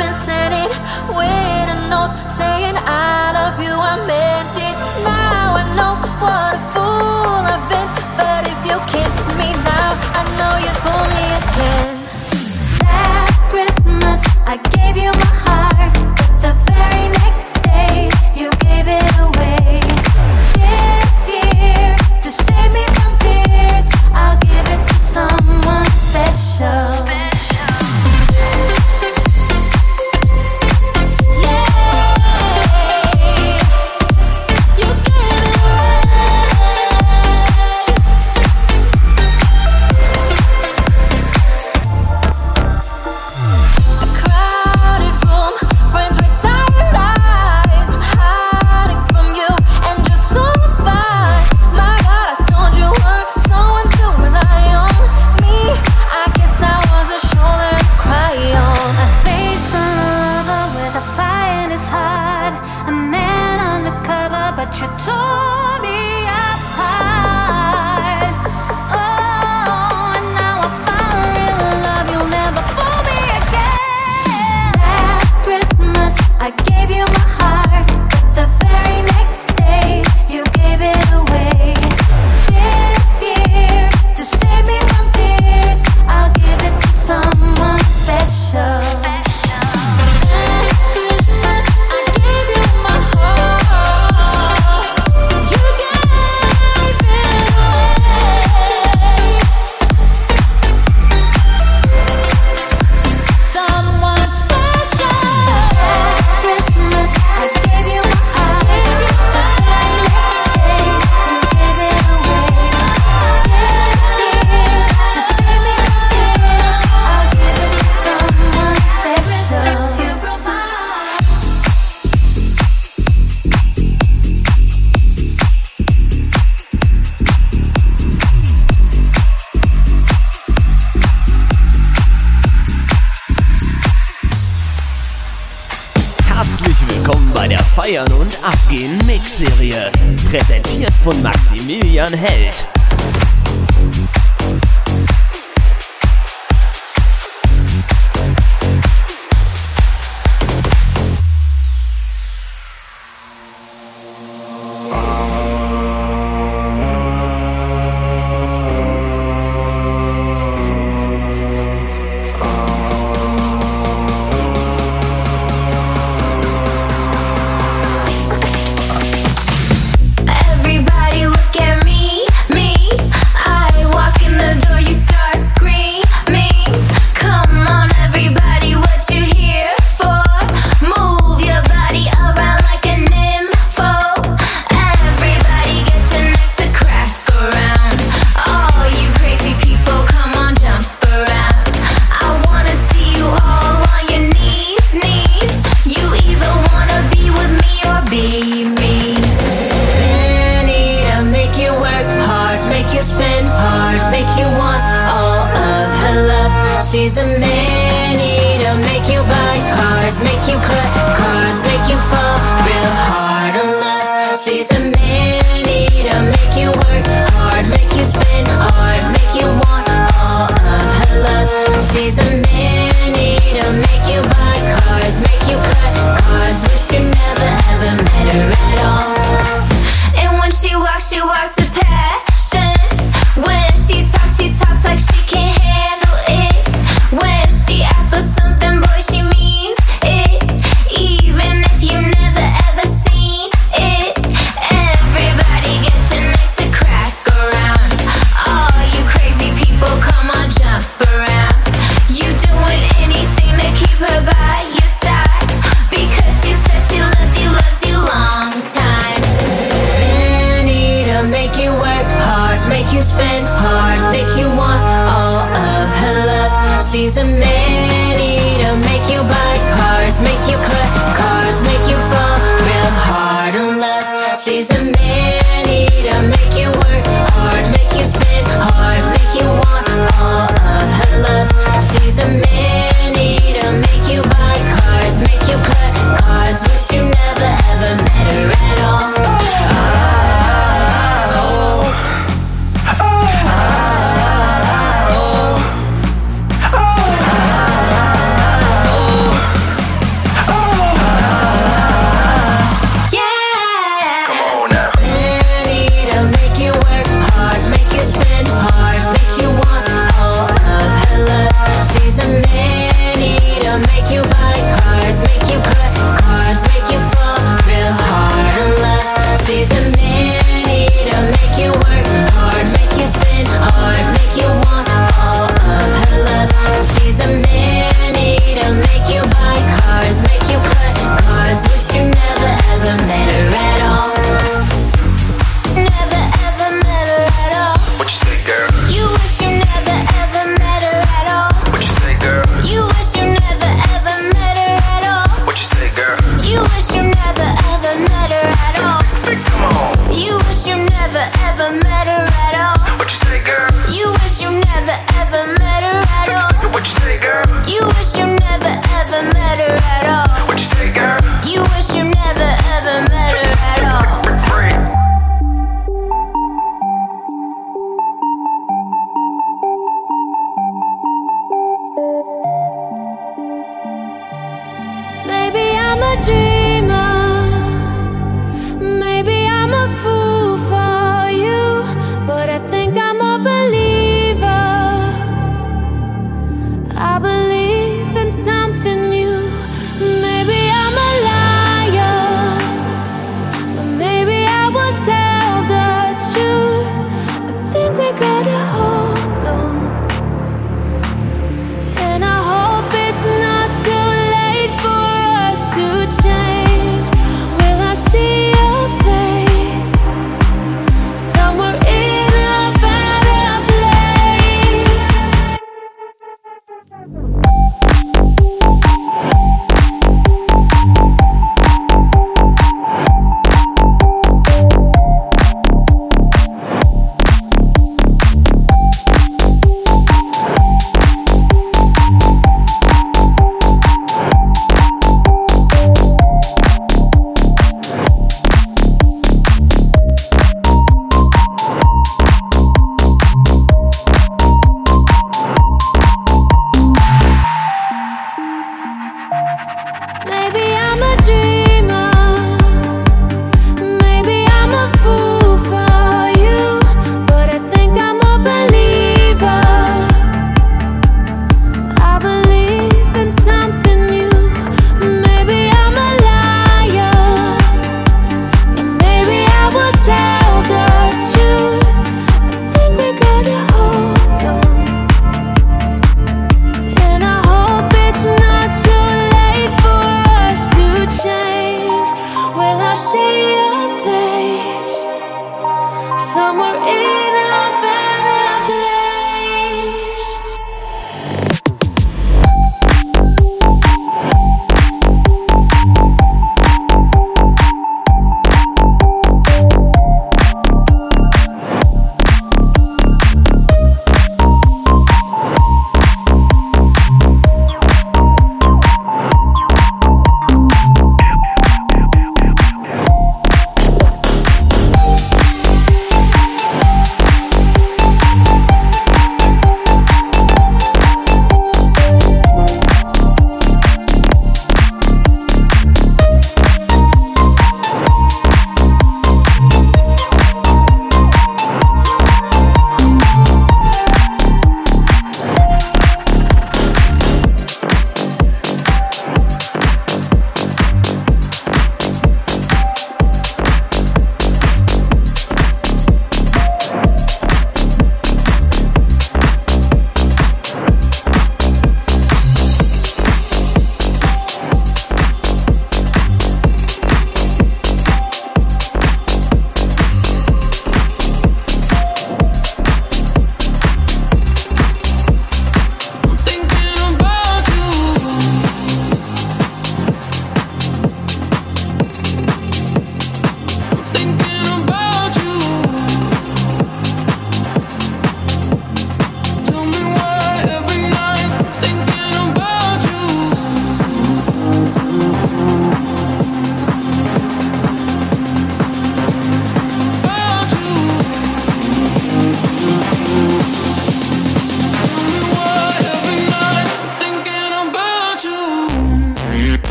been sending with a note saying I love you, I meant it. Now I know what a fool I've been, but if you kiss me now, I know you fool me again. Last Christmas, I gave you my heart, but the very next day, you gave it away. Präsentiert von Maximilian Held.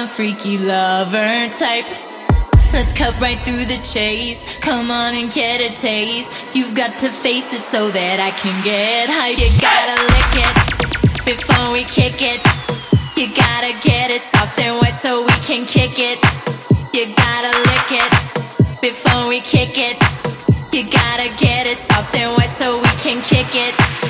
The freaky lover type. Let's cut right through the chase. Come on and get a taste. You've got to face it so that I can get high. You gotta lick it before we kick it. You gotta get it soft and wet so we can kick it. You gotta lick it before we kick it. You gotta get it soft and wet so we can kick it.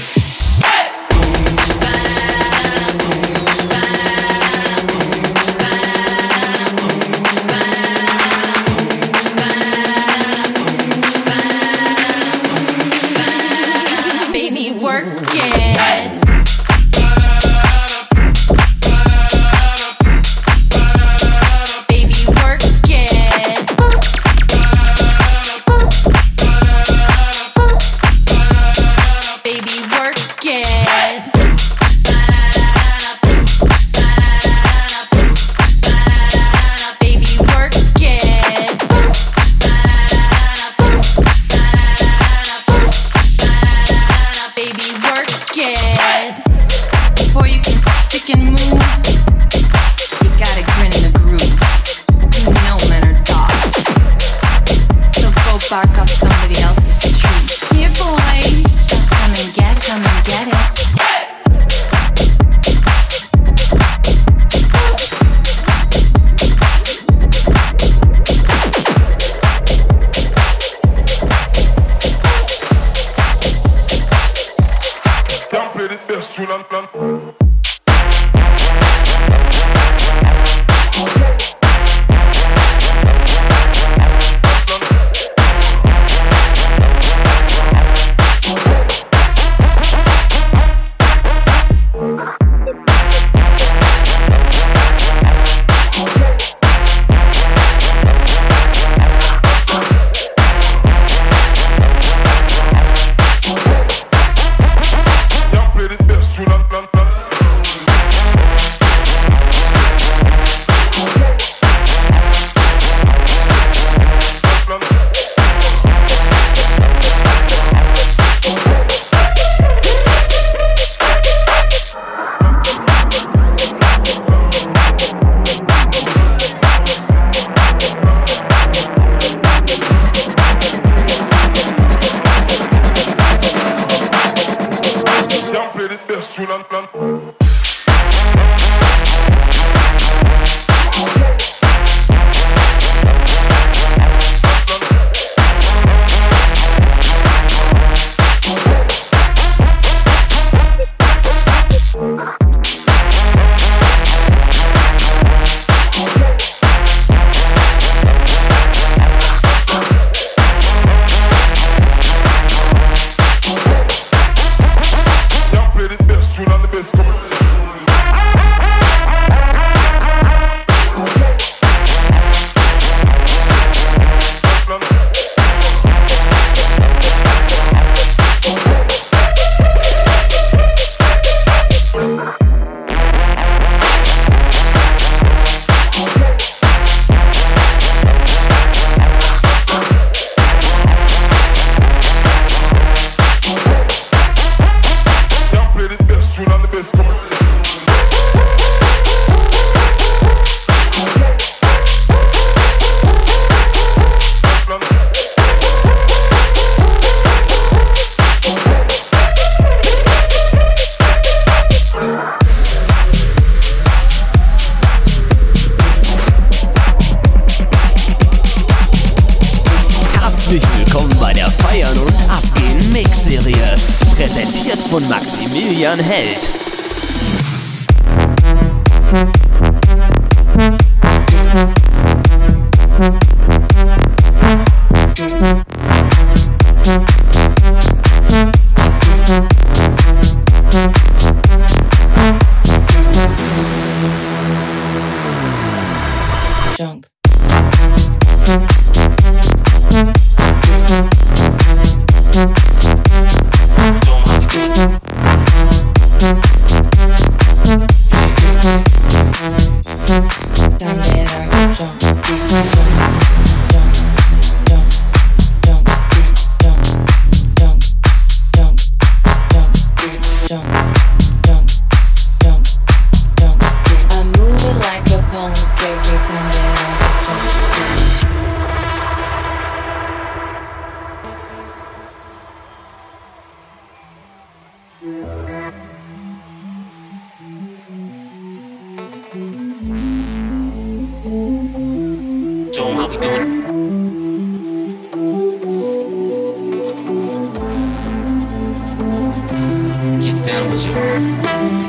down.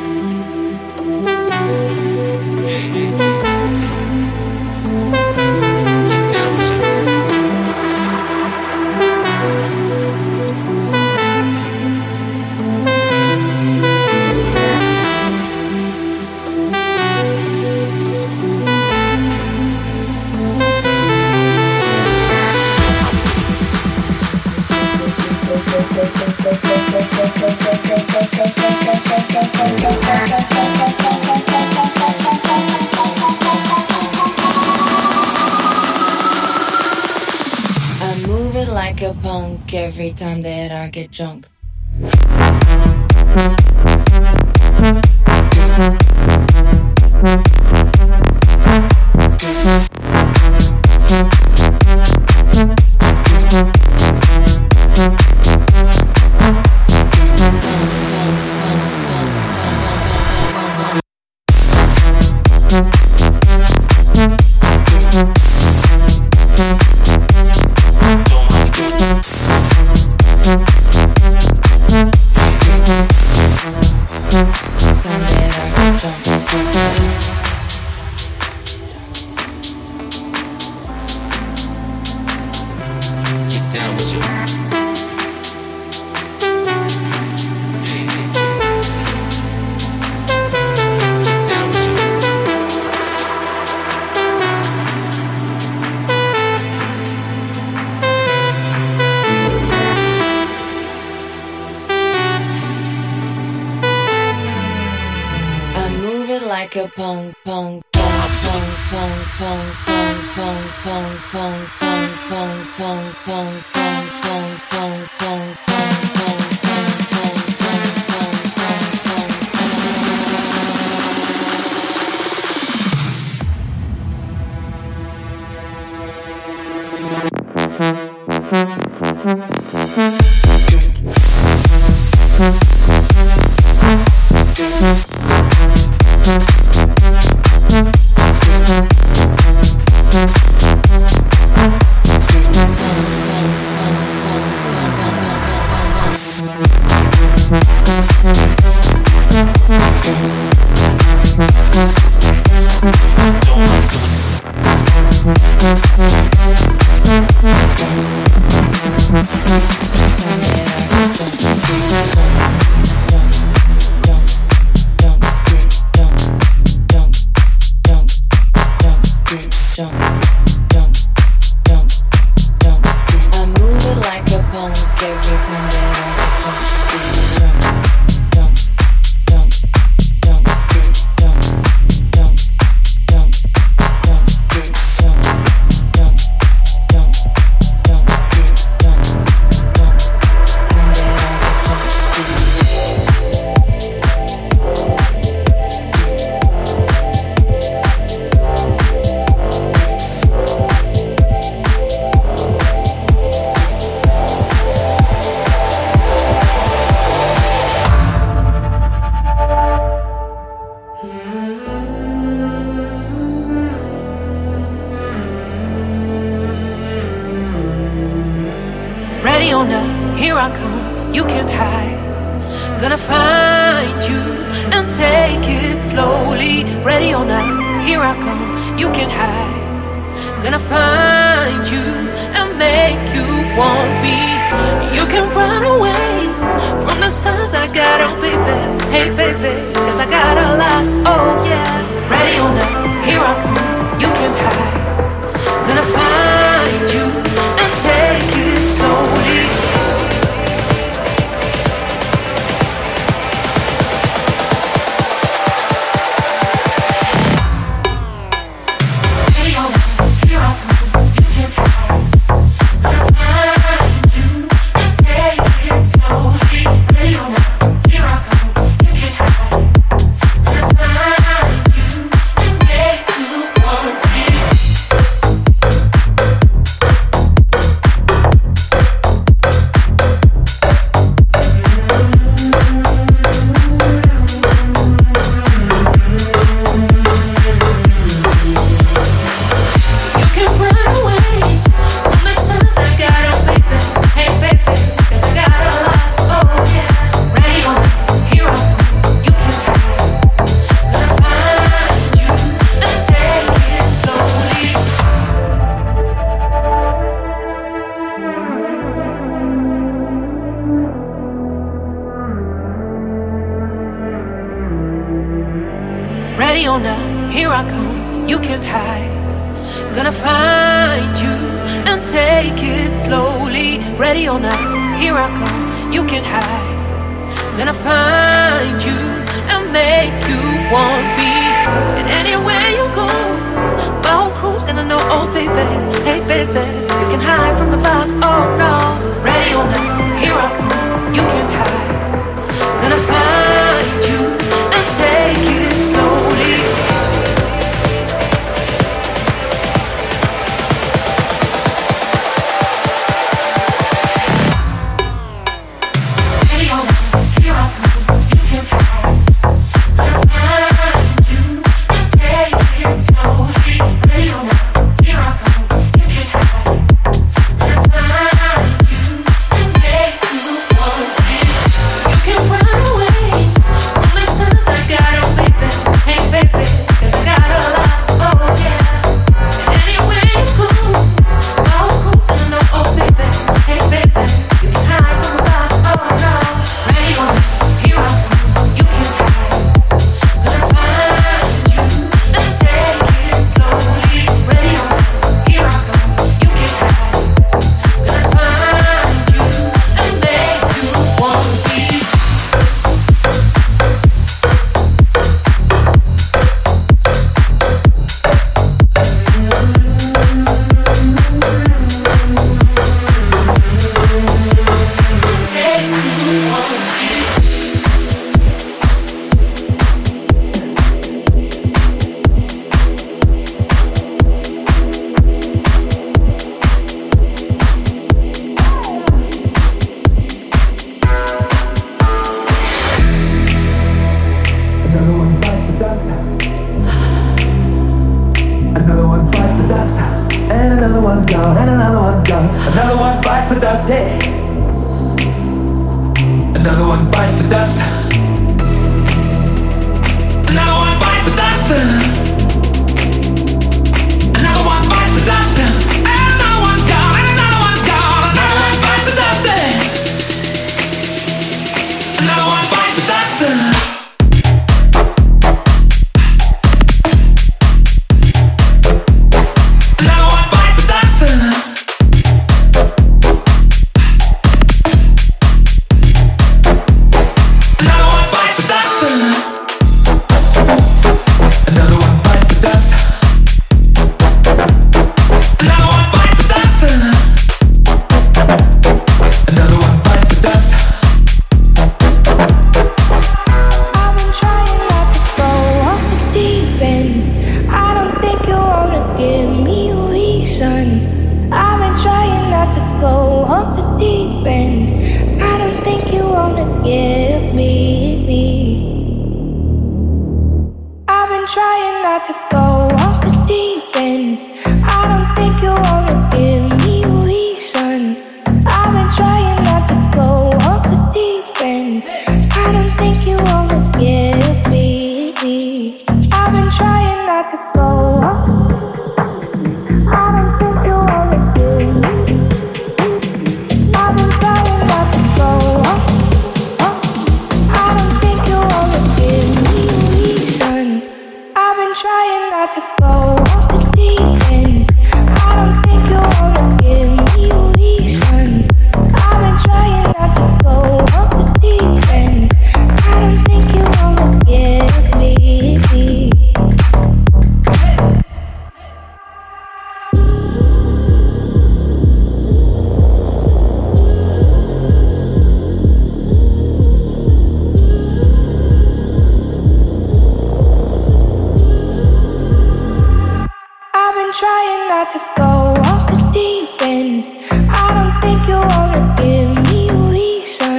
run away from the stars. I got oh baby, hey baby, cause I got a lot, oh yeah. Ready or not, here I come.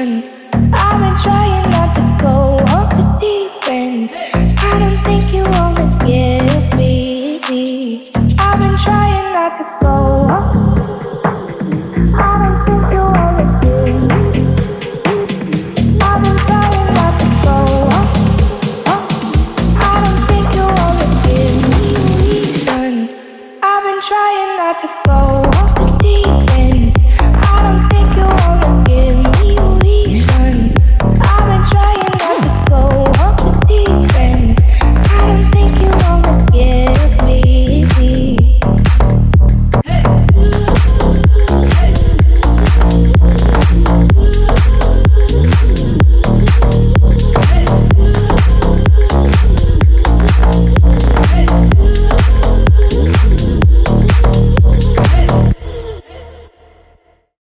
I've been trying.